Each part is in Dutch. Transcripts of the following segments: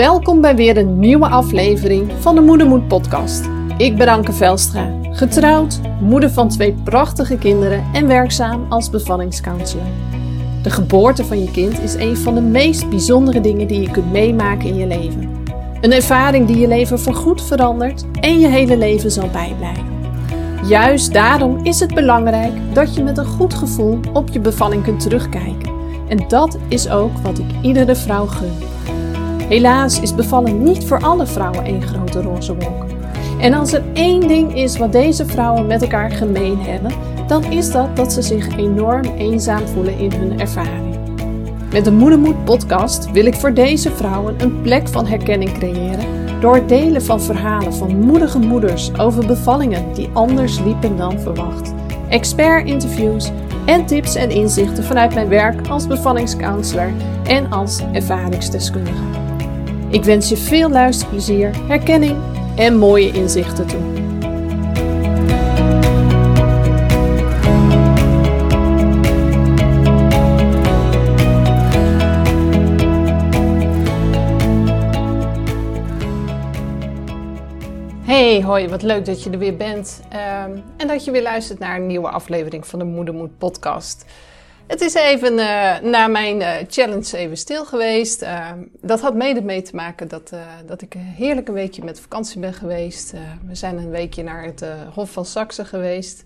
Welkom bij weer een nieuwe aflevering van de Moedermoed podcast. Ik ben Anke Velstra, getrouwd, moeder van twee prachtige kinderen en werkzaam als bevallingscounselor. De geboorte van je kind is een van de meest bijzondere dingen die je kunt meemaken in je leven. Een ervaring die je leven voorgoed verandert en je hele leven zal bijblijven. Juist daarom is het belangrijk dat je met een goed gevoel op je bevalling kunt terugkijken. En dat is ook wat ik iedere vrouw gun. Helaas is bevallen niet voor alle vrouwen één grote roze wolk. En als er één ding is wat deze vrouwen met elkaar gemeen hebben, dan is dat dat ze zich enorm eenzaam voelen in hun ervaring. Met de Moedermoed podcast wil ik voor deze vrouwen een plek van herkenning creëren door het delen van verhalen van moedige moeders over bevallingen die anders liepen dan verwacht. Expert-interviews en tips en inzichten vanuit mijn werk als bevallingscounselor en als ervaringsdeskundige. Ik wens je veel luisterplezier, herkenning en mooie inzichten toe. Hey, hoi, wat leuk dat je er weer bent ehm, en dat je weer luistert naar een nieuwe aflevering van de Moedermoed podcast. Het is even uh, na mijn uh, challenge even stil geweest. Uh, dat had mede mee te maken dat, dat ik heerlijk een weekje met vakantie ben geweest. we zijn een weekje naar het Hof van Saxe geweest.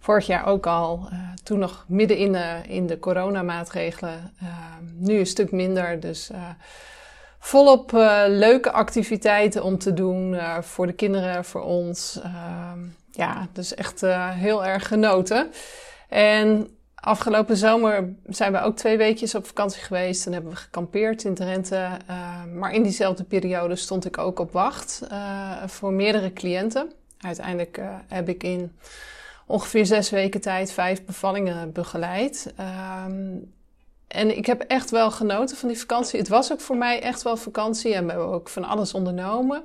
Vorig jaar ook al. toen nog midden in, in de coronamaatregelen. nu een stuk minder. Dus volop leuke activiteiten om te doen voor de kinderen, voor ons. ja, dus echt heel erg genoten. En Afgelopen zomer zijn we ook twee weekjes op vakantie geweest en hebben we gekampeerd in Drenthe. Uh, maar in diezelfde periode stond ik ook op wacht uh, voor meerdere cliënten. Uiteindelijk uh, heb ik in ongeveer zes weken tijd vijf bevallingen begeleid. Ehm, en ik heb echt wel genoten van die vakantie. Het was ook voor mij echt wel vakantie en we hebben ook van alles ondernomen.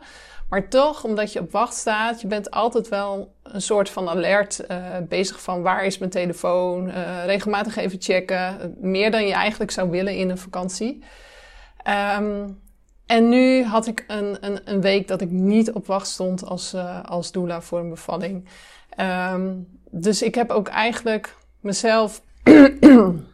Maar toch, omdat je op wacht staat, je bent altijd wel een soort van alert uh, bezig van waar is mijn telefoon, uh, regelmatig even checken, meer dan je eigenlijk zou willen in een vakantie. Um, en nu had ik een, een, een, week dat ik niet op wacht stond als, uh, als doula voor een bevalling. Um, dus ik heb ook eigenlijk mezelf.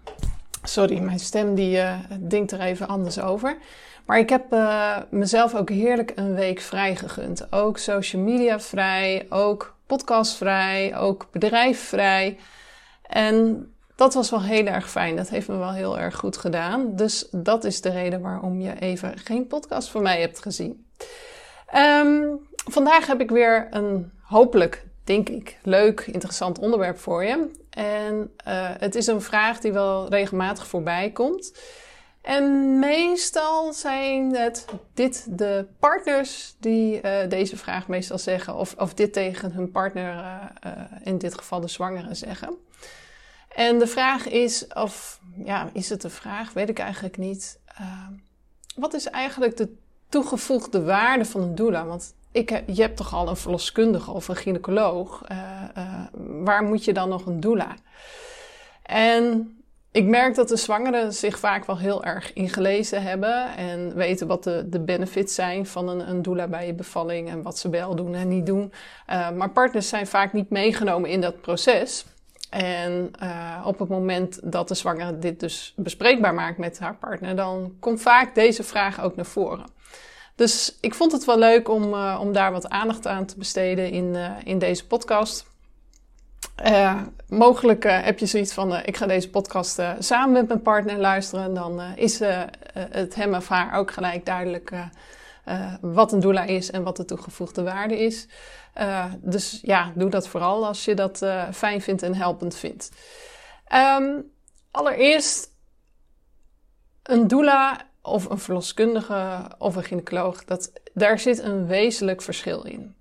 Sorry, mijn stem die denkt er even anders over. Maar ik heb uh, mezelf ook heerlijk een week vrij gegund. Ook social media vrij, ook podcast vrij, ook bedrijf vrij. En dat was wel heel erg fijn. Dat heeft me wel heel erg goed gedaan. Dus dat is de reden waarom je even geen podcast van mij hebt gezien. Um, vandaag heb ik weer een hopelijk, denk ik, leuk, interessant onderwerp voor je. En uh, het is een vraag die wel regelmatig voorbij komt. En meestal zijn het dit de partners die uh, deze vraag meestal zeggen, of, of dit tegen hun partner, uh, in dit geval de zwangere, zeggen. En de vraag is, of ja, is het een vraag? Weet ik eigenlijk niet. wat is eigenlijk de toegevoegde waarde van een doula? Want ik, je hebt toch al een verloskundige of een gynaecoloog. waar moet je dan nog een doula? En ik merk dat de zwangeren zich vaak wel heel erg ingelezen hebben en weten wat de, de benefits zijn van een, een doula bij je bevalling en wat ze wel doen en niet doen. Uh, maar partners zijn vaak niet meegenomen in dat proces. En op het moment dat de zwangere dit dus bespreekbaar maakt met haar partner, dan komt vaak deze vraag ook naar voren. Dus ik vond het wel leuk om, uh, om daar wat aandacht aan te besteden in, in deze podcast. Uh, mogelijk heb je zoiets van: ik ga deze podcast samen met mijn partner luisteren. Dan is het hem of haar ook gelijk duidelijk wat een doula is en wat de toegevoegde waarde is. dus ja, doe dat vooral als je dat fijn vindt en helpend vindt. Um, allereerst, een doula of een verloskundige of een gynaecoloog, dat, daar zit een wezenlijk verschil in.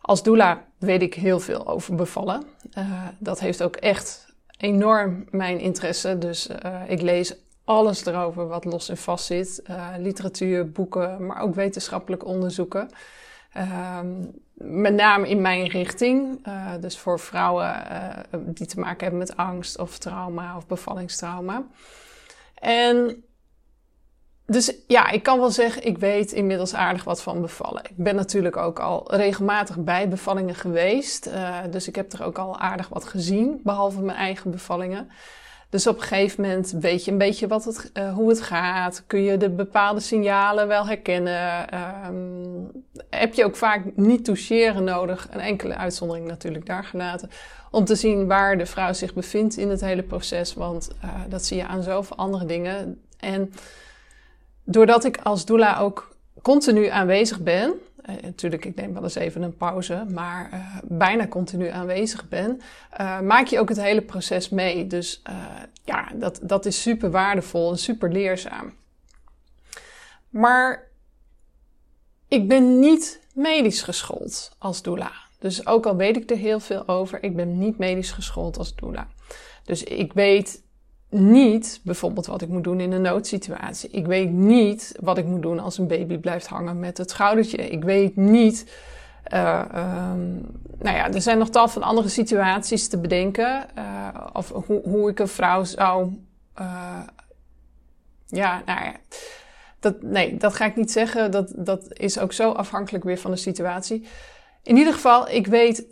Als doula weet ik heel veel over bevallen. Uh, dat heeft ook echt enorm mijn interesse. Dus uh, ik lees alles erover wat los en vast zit. Uh, literatuur, boeken, maar ook wetenschappelijk onderzoeken. Ehm, met name in mijn richting. dus voor vrouwen die te maken hebben met angst of trauma of bevallingstrauma. En dus ja, ik kan wel zeggen, ik weet inmiddels aardig wat van bevallen. Ik ben natuurlijk ook al regelmatig bij bevallingen geweest. Uh, dus ik heb er ook al aardig wat gezien, behalve mijn eigen bevallingen. Dus op een gegeven moment weet je een beetje wat het, uh, hoe het gaat. Kun je de bepaalde signalen wel herkennen. Um, heb je ook vaak niet toucheren nodig. Een enkele uitzondering natuurlijk daar gelaten. Om te zien waar de vrouw zich bevindt in het hele proces. Want uh, dat zie je aan zoveel andere dingen. En doordat ik als doula ook continu aanwezig ben, uh, natuurlijk, ik neem wel eens even een pauze, maar uh, bijna continu aanwezig ben, uh, maak je ook het hele proces mee. Dus ja, dat, dat is super waardevol en super leerzaam. Maar ik ben niet medisch geschoold als doula. Dus ook al weet ik er heel veel over, ik ben niet medisch geschoold als doula. Dus ik weet niet bijvoorbeeld wat ik moet doen in een noodsituatie. Ik weet niet wat ik moet doen als een baby blijft hangen met het schoudertje. Ik weet niet. Uh, nou ja, er zijn nog tal van andere situaties te bedenken. Uh, of hoe, hoe ik een vrouw zou. Uh, ja, nou ja. Dat, nee, dat ga ik niet zeggen. Dat, dat is ook zo afhankelijk weer van de situatie. In ieder geval, ik weet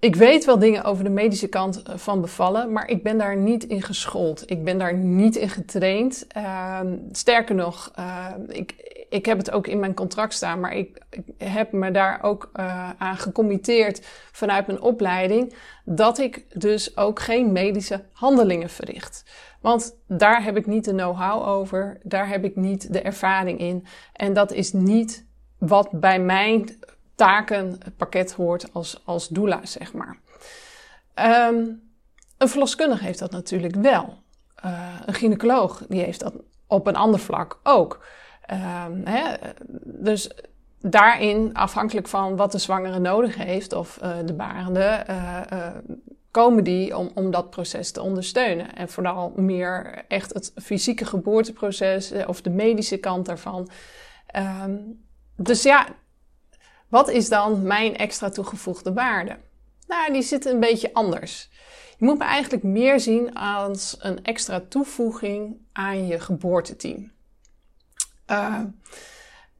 ik weet wel dingen over de medische kant eh, van bevallen, maar ik ben daar niet in geschoold. Ik ben daar niet in getraind. Uh, sterker nog, uh, ik, ik heb het ook in mijn contract staan, maar ik, heb me daar ook uh, aan gecommitteerd vanuit mijn opleiding dat ik dus ook geen medische handelingen verricht. Want daar heb ik niet de know-how over, daar heb ik niet de ervaring in. En dat is niet wat bij mijn takenpakket hoort als, als doula, zeg maar. Um, een verloskundige heeft dat natuurlijk wel. Uh, een gynaecoloog die heeft dat op een ander vlak ook. Um, hè, dus daarin, afhankelijk van wat de zwangere nodig heeft of uh, de barende, uh, komen die om, om dat proces te ondersteunen. En vooral meer echt het fysieke geboorteproces of de medische kant daarvan. Um, dus ja, wat is dan mijn extra toegevoegde waarde? Nou, die zit een beetje anders. Je moet me eigenlijk meer zien als een extra toevoeging aan je geboorteteam. Uh,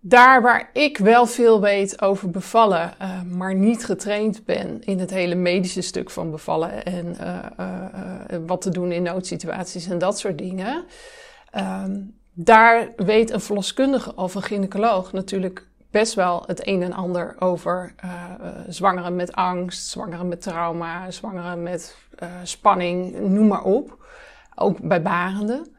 daar waar ik wel veel weet over bevallen, uh, maar niet getraind ben in het hele medische stuk van bevallen en uh, wat te doen in noodsituaties en dat soort dingen. Ehm, daar weet een verloskundige of een gynaecoloog natuurlijk best wel het een en ander over uh, zwangeren met angst, zwangeren met trauma, zwangeren met uh, spanning, noem maar op. Ook bij barenden.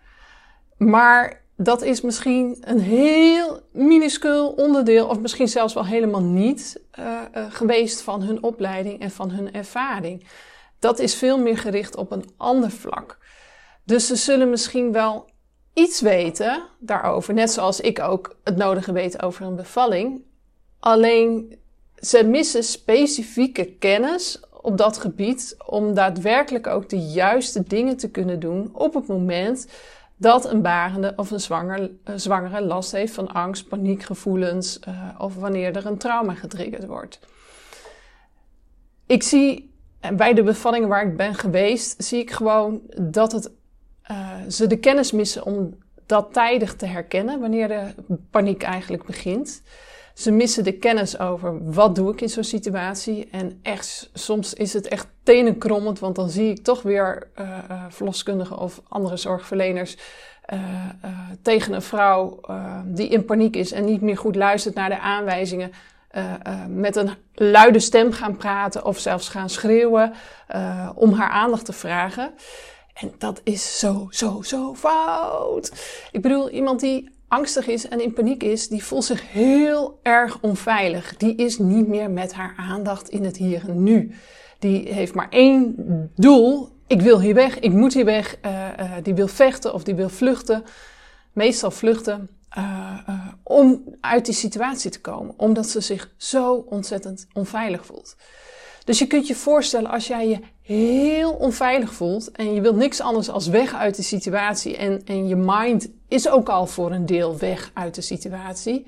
Maar dat is misschien een heel minuscuul onderdeel, of misschien zelfs wel helemaal niet geweest van hun opleiding en van hun ervaring. Dat is veel meer gericht op een ander vlak. Dus ze zullen misschien wel iets weten daarover, net zoals ik ook het nodige weet over een bevalling. Alleen ze missen specifieke kennis op dat gebied om daadwerkelijk ook de juiste dingen te kunnen doen op het moment dat een barende of een zwanger, zwangere last heeft van angst, paniekgevoelens uh, of wanneer er een trauma getriggerd wordt. Ik zie bij de bevallingen waar ik ben geweest, zie ik gewoon dat het uh, ze de kennis missen om dat tijdig te herkennen wanneer de paniek eigenlijk begint. Ze missen de kennis over wat doe ik in zo'n situatie. En echt, soms is het echt tenenkrommend, want dan zie ik toch weer uh, uh, verloskundigen of andere zorgverleners tegen een vrouw die in paniek is en niet meer goed luistert naar de aanwijzingen. met een luide stem gaan praten of zelfs gaan schreeuwen om haar aandacht te vragen. En dat is zo, zo, zo fout. Ik bedoel, iemand die angstig is en in paniek is, die voelt zich heel erg onveilig. Die is niet meer met haar aandacht in het hier en nu. Die heeft maar één doel. Ik wil hier weg, ik moet hier weg. Uh, uh, die wil vechten of die wil vluchten. Meestal vluchten. Uh, om uit die situatie te komen. Omdat ze zich zo ontzettend onveilig voelt. Dus je kunt je voorstellen als jij je heel onveilig voelt en je wilt niks anders als weg uit de situatie en, en je mind is ook al voor een deel weg uit de situatie.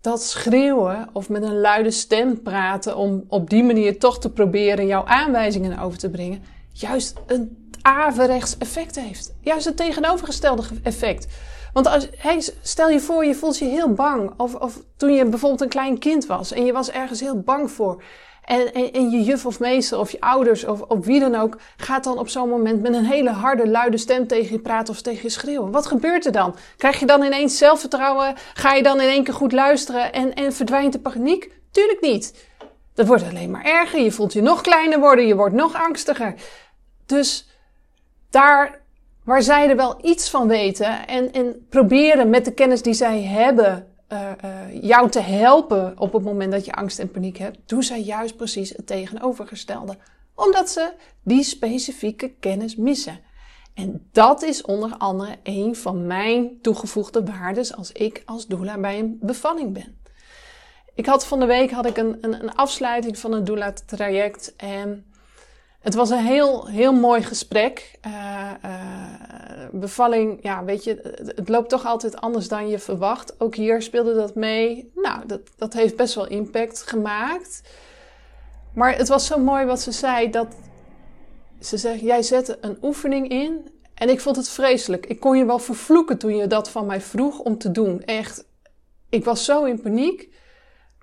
Dat schreeuwen of met een luide stem praten om op die manier toch te proberen jouw aanwijzingen over te brengen, juist een averechts effect heeft. Juist het tegenovergestelde effect. Want als, hey, stel je voor, je voelt je heel bang. Of, of toen je bijvoorbeeld een klein kind was en je was ergens heel bang voor. En, en, en, je juf of meester of je ouders of, of wie dan ook gaat dan op zo'n moment met een hele harde, luide stem tegen je praten of tegen je schreeuwen. Wat gebeurt er dan? Krijg je dan ineens zelfvertrouwen? Ga je dan in één keer goed luisteren en, en verdwijnt de paniek? Tuurlijk niet. Dat wordt alleen maar erger. Je voelt je nog kleiner worden, je wordt nog angstiger. Dus daar waar zij er wel iets van weten en, en proberen met de kennis die zij hebben uh, uh, jou te helpen op het moment dat je angst en paniek hebt, doen zij juist precies het tegenovergestelde. Omdat ze die specifieke kennis missen. En dat is onder andere een van mijn toegevoegde waarden als ik als doula bij een bevalling ben. Ik had van de week had ik een, een, een afsluiting van een doula traject en het was een heel, heel mooi gesprek. Uh, uh, bevalling, ja, weet je, het, loopt toch altijd anders dan je verwacht. Ook hier speelde dat mee. Nou, dat, dat heeft best wel impact gemaakt. Maar het was zo mooi wat ze zei, dat ze zegt, jij zette een oefening in en ik vond het vreselijk. Ik kon je wel vervloeken toen je dat van mij vroeg om te doen. Echt, ik was zo in paniek.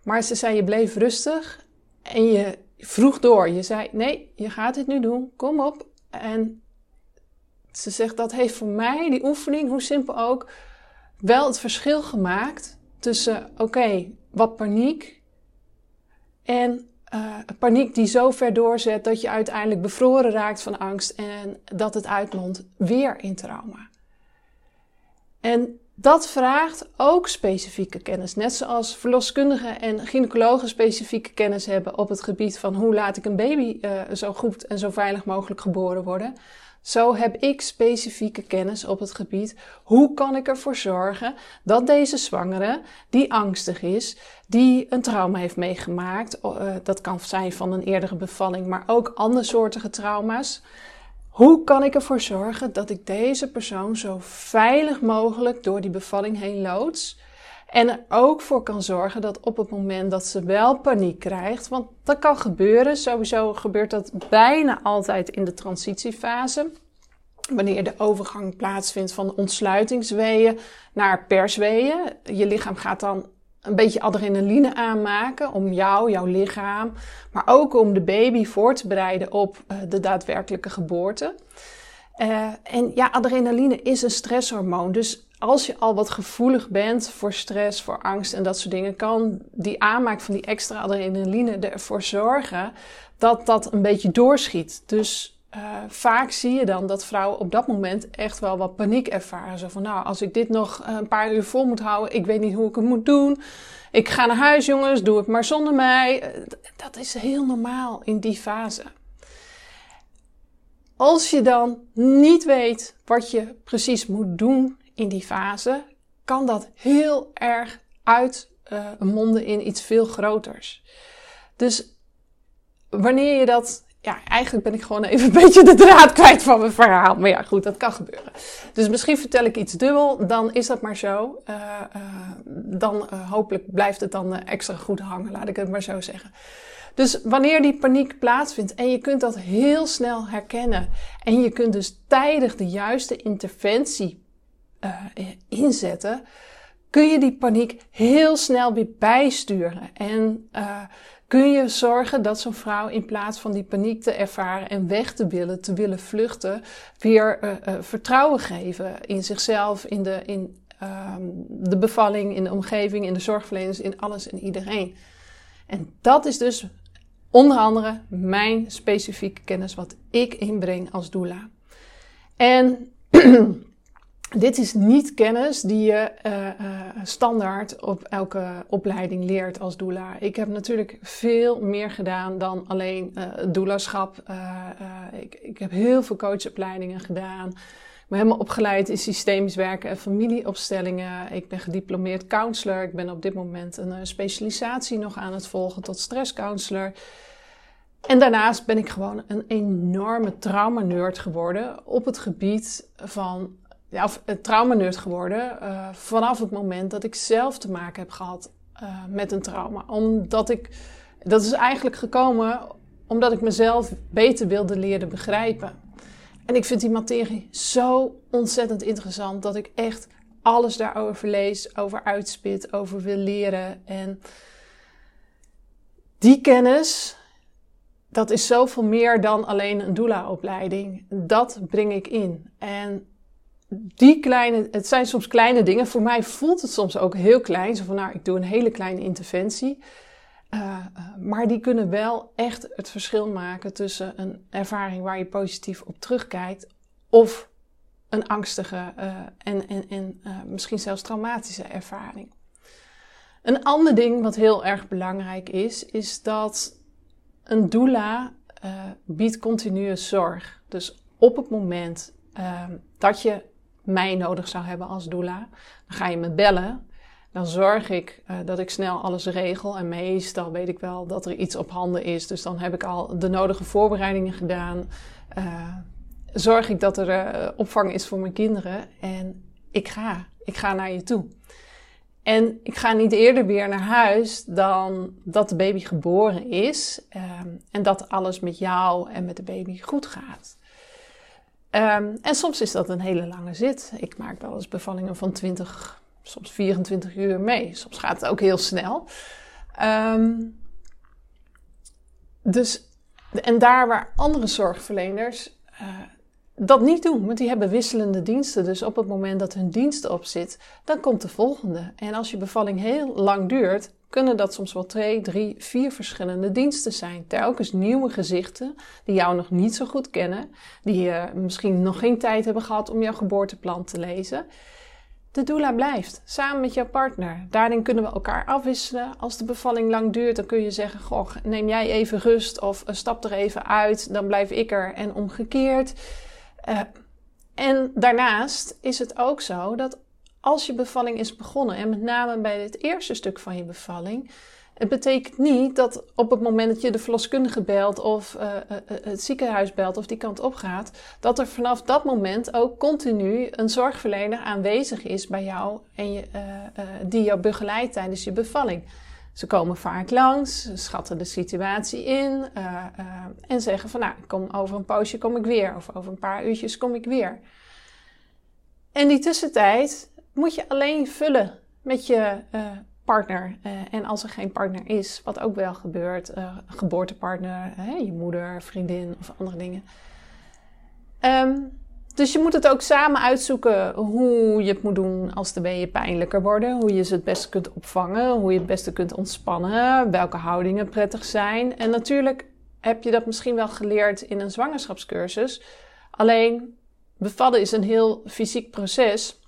Maar ze zei, je bleef rustig en je vroeg door. Je zei: Nee, je gaat dit nu doen. Kom op. En ze zegt: Dat heeft voor mij, die oefening, hoe simpel ook, wel het verschil gemaakt tussen: Oké, wat paniek. En uh, paniek die zo ver doorzet dat je uiteindelijk bevroren raakt van angst en dat het uitmondt weer in trauma. En dat vraagt ook specifieke kennis. Net zoals verloskundigen en gynaecologen specifieke kennis hebben op het gebied van hoe laat ik een baby uh, zo goed en zo veilig mogelijk geboren worden. Zo heb ik specifieke kennis op het gebied hoe kan ik ervoor zorgen dat deze zwangere, die angstig is, die een trauma heeft meegemaakt, uh, dat kan zijn van een eerdere bevalling, maar ook andersoortige trauma's, hoe kan ik ervoor zorgen dat ik deze persoon zo veilig mogelijk door die bevalling heen loods? En er ook voor kan zorgen dat op het moment dat ze wel paniek krijgt, want dat kan gebeuren, sowieso gebeurt dat bijna altijd in de transitiefase. Wanneer de overgang plaatsvindt van ontsluitingsweeën naar persweeën. Je lichaam gaat dan een beetje adrenaline aanmaken om jou, jouw lichaam, maar ook om de baby voor te bereiden op uh, de daadwerkelijke geboorte. Uh, en ja, adrenaline is een stresshormoon. Dus als je al wat gevoelig bent voor stress, voor angst en dat soort dingen, kan die aanmaak van die extra adrenaline ervoor zorgen dat dat een beetje doorschiet. Dus uh, vaak zie je dan dat vrouwen op dat moment echt wel wat paniek ervaren. Zo van, nou, als ik dit nog een paar uur vol moet houden, ik weet niet hoe ik het moet doen. Ik ga naar huis, jongens, doe het maar zonder mij. Eh, dat is heel normaal in die fase. Als je dan niet weet wat je precies moet doen in die fase, kan dat heel erg uitmonden uh, in iets veel groters. Dus wanneer je dat ja, eigenlijk ben ik gewoon even een beetje de draad kwijt van mijn verhaal. Maar ja, goed, dat kan gebeuren. Dus misschien vertel ik iets dubbel, dan is dat maar zo. Uh, uh, dan uh, hopelijk blijft het dan extra goed hangen, laat ik het maar zo zeggen. Dus wanneer die paniek plaatsvindt en je kunt dat heel snel herkennen en je kunt dus tijdig de juiste interventie inzetten, kun je die paniek heel snel weer bijsturen. En kun je zorgen dat zo'n vrouw in plaats van die paniek te ervaren en weg te willen, te willen vluchten, weer uh, uh, vertrouwen geven in zichzelf, in de, in, um, de bevalling, in de omgeving, in de zorgverleners, in alles en iedereen. En dat is dus onder andere mijn specifieke kennis wat ik inbreng als doula. En dit is niet kennis die je uh, uh, standaard op elke opleiding leert als doula. Ik heb natuurlijk veel meer gedaan dan alleen uh, doulaschap. Ik, ik, heb heel veel coachopleidingen gedaan. Ik ben helemaal opgeleid in systemisch werken en familieopstellingen. Ik ben gediplomeerd counselor. Ik ben op dit moment een specialisatie nog aan het volgen tot stresscounselor. En daarnaast ben ik gewoon een enorme trauma-nerd geworden op het gebied van ja, of traumanerd geworden uh, vanaf het moment dat ik zelf te maken heb gehad uh, met een trauma. Omdat ik, dat is eigenlijk gekomen omdat ik mezelf beter wilde leren begrijpen. En ik vind die materie zo ontzettend interessant dat ik echt alles daarover lees, over uitspit, over wil leren. En die kennis, dat is zoveel meer dan alleen een doula-opleiding. Dat breng ik in. En die kleine, het zijn soms kleine dingen. Voor mij voelt het soms ook heel klein. Zo van, nou, ik doe een hele kleine interventie. Uh, uh, maar die kunnen wel echt het verschil maken tussen een ervaring waar je positief op terugkijkt of een angstige uh, en, en, en misschien zelfs traumatische ervaring. Een ander ding wat heel erg belangrijk is, is dat een doula biedt continue zorg. Dus op het moment dat je mij nodig zou hebben als doula, dan ga je me bellen. Dan zorg ik uh, dat ik snel alles regel. En meestal weet ik wel dat er iets op handen is. Dus dan heb ik al de nodige voorbereidingen gedaan. Uh, zorg ik dat er uh, opvang is voor mijn kinderen. En ik ga. Ik ga naar je toe. En ik ga niet eerder weer naar huis dan dat de baby geboren is. en dat alles met jou en met de baby goed gaat. Um, en soms is dat een hele lange zit. Ik maak wel eens bevallingen van 20, soms 24 uur mee. Soms gaat het ook heel snel. Um, dus, en daar waar andere zorgverleners uh, dat niet doen, want die hebben wisselende diensten. Dus op het moment dat hun dienst op zit, dan komt de volgende. En als je bevalling heel lang duurt, kunnen dat soms wel twee, drie, vier verschillende diensten zijn. Telkens nieuwe gezichten die jou nog niet zo goed kennen, die misschien nog geen tijd hebben gehad om jouw geboorteplan te lezen. De doula blijft, samen met jouw partner. Daarin kunnen we elkaar afwisselen. Als de bevalling lang duurt, dan kun je zeggen: Goh, neem jij even rust of stap er even uit, dan blijf ik er en omgekeerd. Uh, en daarnaast is het ook zo dat als je bevalling is begonnen, en met name bij het eerste stuk van je bevalling, het betekent niet dat op het moment dat je de verloskundige belt of uh, het ziekenhuis belt of die kant op gaat, dat er vanaf dat moment ook continu een zorgverlener aanwezig is bij jou en je, die jou begeleidt tijdens je bevalling. Ze komen vaak langs, schatten de situatie in en zeggen van nou, kom over een poosje kom ik weer of over een paar uurtjes kom ik weer. En die tussentijd moet je alleen vullen met je uh, partner. En als er geen partner is, wat ook wel gebeurt, geboortepartner, je moeder, vriendin of andere dingen. Um, dus je moet het ook samen uitzoeken hoe je het moet doen als de weeën pijnlijker worden. Hoe je ze het beste kunt opvangen, hoe je het beste kunt ontspannen, welke houdingen prettig zijn. En natuurlijk heb je dat misschien wel geleerd in een zwangerschapscursus. Alleen bevallen is een heel fysiek proces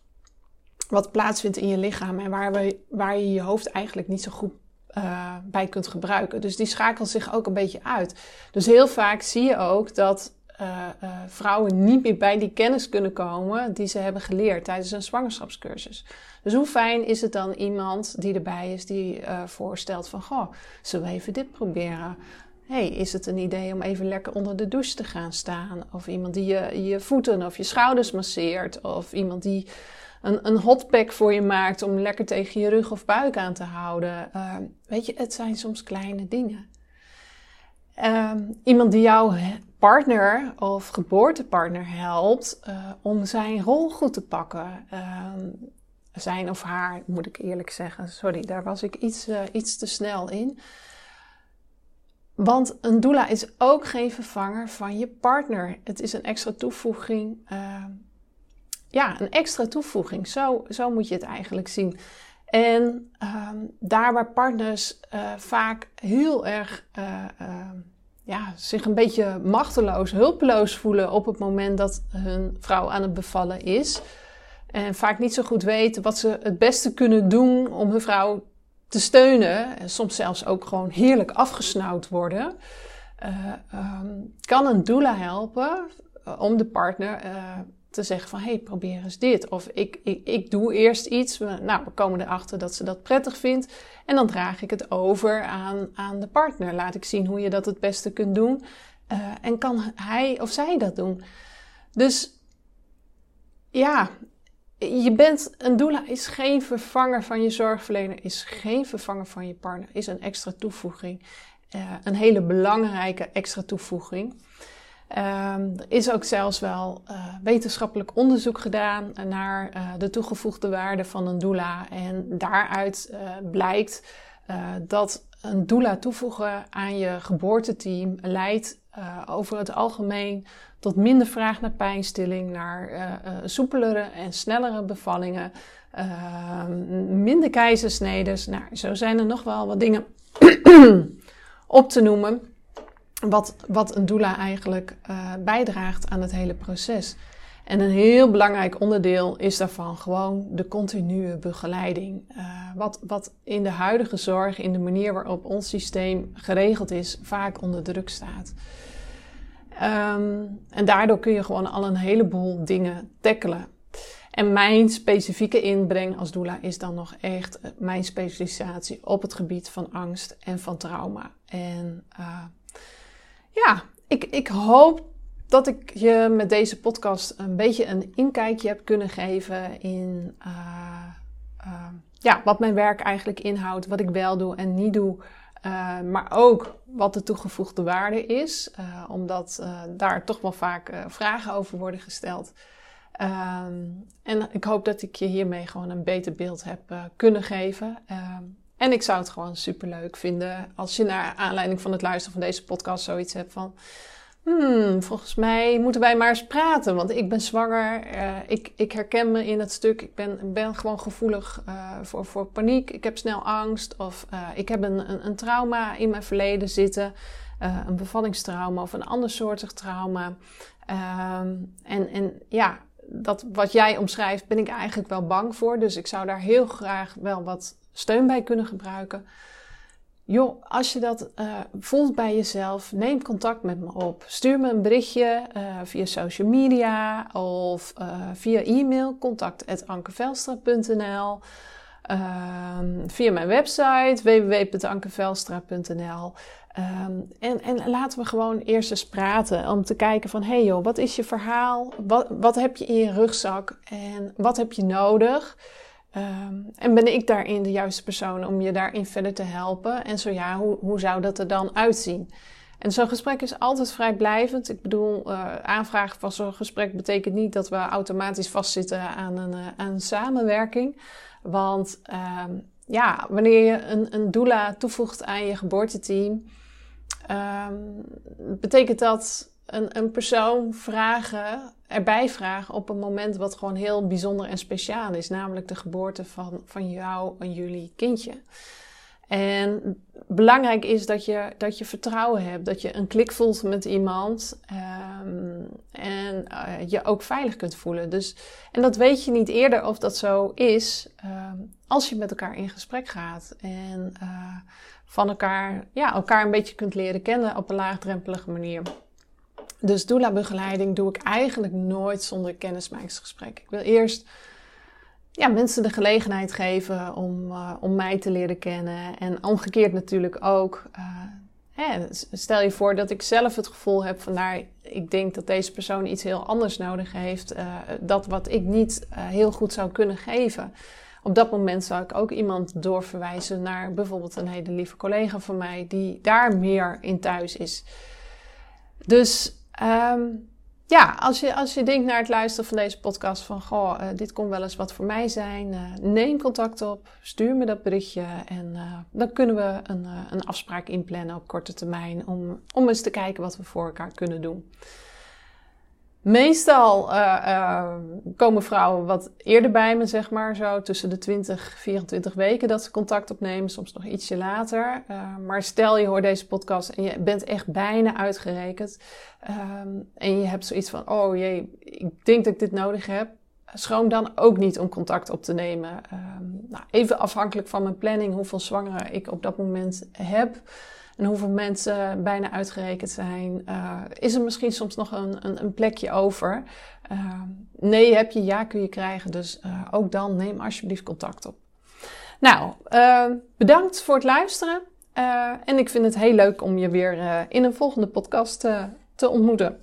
wat plaatsvindt in je lichaam en waar, waar je je hoofd eigenlijk niet zo goed uh, bij kunt gebruiken. Dus die schakelt zich ook een beetje uit. Dus heel vaak zie je ook dat uh, uh, vrouwen niet meer bij die kennis kunnen komen die ze hebben geleerd tijdens een zwangerschapscursus. Dus hoe fijn is het dan iemand die erbij is die voorstelt van, goh, zullen we even dit proberen? hey, is het een idee om even lekker onder de douche te gaan staan? Of iemand die je, je voeten of je schouders masseert. Of iemand die een, een hotpack voor je maakt om lekker tegen je rug of buik aan te houden. Weet je, het zijn soms kleine dingen. Uh, iemand die jouw partner of geboortepartner helpt uh, om zijn rol goed te pakken. Ehm, zijn of haar, moet ik eerlijk zeggen. Sorry, daar was ik iets, uh, iets te snel in. Want een doula is ook geen vervanger van je partner. Het is een extra toevoeging ehm, ja, een extra toevoeging. Zo, zo moet je het eigenlijk zien. En daar waar partners uh, vaak heel erg ja, zich een beetje machteloos, hulpeloos voelen op het moment dat hun vrouw aan het bevallen is. En vaak niet zo goed weten wat ze het beste kunnen doen om hun vrouw te steunen. En soms zelfs ook gewoon heerlijk afgesnauwd worden. Um, kan een doula helpen om de partner te zeggen van, hey, probeer eens dit. Of ik, ik, ik doe eerst iets. Nou, we komen erachter dat ze dat prettig vindt. En dan draag ik het over aan, aan de partner. Laat ik zien hoe je dat het beste kunt doen. Uh, en kan hij of zij dat doen. Dus ja, je bent, een doula is geen vervanger van je zorgverlener, is geen vervanger van je partner, is een extra toevoeging. Uh, een hele belangrijke extra toevoeging. Um, er is ook zelfs wel uh, wetenschappelijk onderzoek gedaan naar uh, de toegevoegde waarde van een doula. En daaruit blijkt dat een doula toevoegen aan je geboorteteam leidt over het algemeen tot minder vraag naar pijnstilling, naar soepelere en snellere bevallingen, ehm, minder keizersnedes. Nou, zo zijn er nog wel wat dingen op te noemen wat, wat een doula eigenlijk uh, bijdraagt aan het hele proces. En een heel belangrijk onderdeel is daarvan gewoon de continue begeleiding. Uh, wat, wat in de huidige zorg, in de manier waarop ons systeem geregeld is, vaak onder druk staat. Um, en daardoor kun je gewoon al een heleboel dingen tackelen. En mijn specifieke inbreng als doula is dan nog echt mijn specialisatie op het gebied van angst en van trauma. En ja, ik, ik hoop dat ik je met deze podcast een beetje een inkijkje heb kunnen geven in uh, uh, ja, wat mijn werk eigenlijk inhoudt, wat ik wel doe en niet doe. Uh, maar ook wat de toegevoegde waarde is, omdat daar toch wel vaak vragen over worden gesteld. Ehm, en ik hoop dat ik je hiermee gewoon een beter beeld heb kunnen geven. En ik zou het gewoon super leuk vinden als je naar aanleiding van het luisteren van deze podcast zoiets hebt van. Hmm, volgens mij moeten wij maar eens praten, want ik ben zwanger. Uh, ik, ik herken me in het stuk. Ik ben, ben gewoon gevoelig uh, voor, voor paniek. Ik heb snel angst. Of uh, ik heb een, een, een, trauma in mijn verleden zitten. een bevallingstrauma of een ander soortig trauma. Ehm, en, en ja, dat wat jij omschrijft, ben ik eigenlijk wel bang voor. Dus ik zou daar heel graag wel wat steun bij kunnen gebruiken. Joh, als je dat uh, voelt bij jezelf, neem contact met me op. Stuur me een berichtje uh, via social media of uh, via e-mail contact.ankevelstra.nl ehm, Via mijn website www.ankevelstra.nl um, en, en laten we gewoon eerst eens praten om te kijken van... hey joh, wat is je verhaal? Wat, wat heb je in je rugzak? En wat heb je nodig? Um, en ben ik daarin de juiste persoon om je daarin verder te helpen? En zo ja, hoe, hoe zou dat er dan uitzien? En zo'n gesprek is altijd vrijblijvend. Ik bedoel, uh, aanvragen van zo'n gesprek betekent niet dat we automatisch vastzitten aan een, uh, aan samenwerking. Want um, ja, wanneer je een, een doula toevoegt aan je geboorteteam, um, betekent dat een, een persoon vragen, erbij vragen op een moment wat gewoon heel bijzonder en speciaal is, namelijk de geboorte van, van jou en jullie kindje. En belangrijk is dat je, dat je vertrouwen hebt, dat je een klik voelt met iemand um, en uh, je ook veilig kunt voelen. Dus, en dat weet je niet eerder of dat zo is um, als je met elkaar in gesprek gaat en uh, van elkaar, ja, elkaar een beetje kunt leren kennen op een laagdrempelige manier. Dus doula-begeleiding doe ik eigenlijk nooit zonder kennismakingsgesprek. Ik wil eerst ja, mensen de gelegenheid geven om, uh, om mij te leren kennen. En omgekeerd natuurlijk ook. Uh, hè, stel je voor dat ik zelf het gevoel heb van... Nou, ik denk dat deze persoon iets heel anders nodig heeft. Uh, dat wat ik niet heel goed zou kunnen geven. Op dat moment zou ik ook iemand doorverwijzen naar bijvoorbeeld een hele lieve collega van mij... die daar meer in thuis is. Dus Um, ja, als je, als je denkt naar het luisteren van deze podcast van, goh, uh, dit kon wel eens wat voor mij zijn, uh, neem contact op, stuur me dat berichtje en uh, dan kunnen we een, een afspraak inplannen op korte termijn om, om eens te kijken wat we voor elkaar kunnen doen. Meestal uh, uh, komen vrouwen wat eerder bij me, zeg maar, zo tussen de 20, 24 weken dat ze contact opnemen, soms nog ietsje later. Uh, maar stel je hoort deze podcast en je bent echt bijna uitgerekend um, en je hebt zoiets van, oh jee, ik denk dat ik dit nodig heb. Schroom dan ook niet om contact op te nemen. Um, nou, even afhankelijk van mijn planning, hoeveel zwangeren ik op dat moment heb en hoeveel mensen bijna uitgerekend zijn, uh, is er misschien soms nog een, een, een plekje over. Uh, nee heb je, ja kun je krijgen. Dus uh, ook dan neem alsjeblieft contact op. Nou, bedankt voor het luisteren. en ik vind het heel leuk om je weer in een volgende podcast te ontmoeten.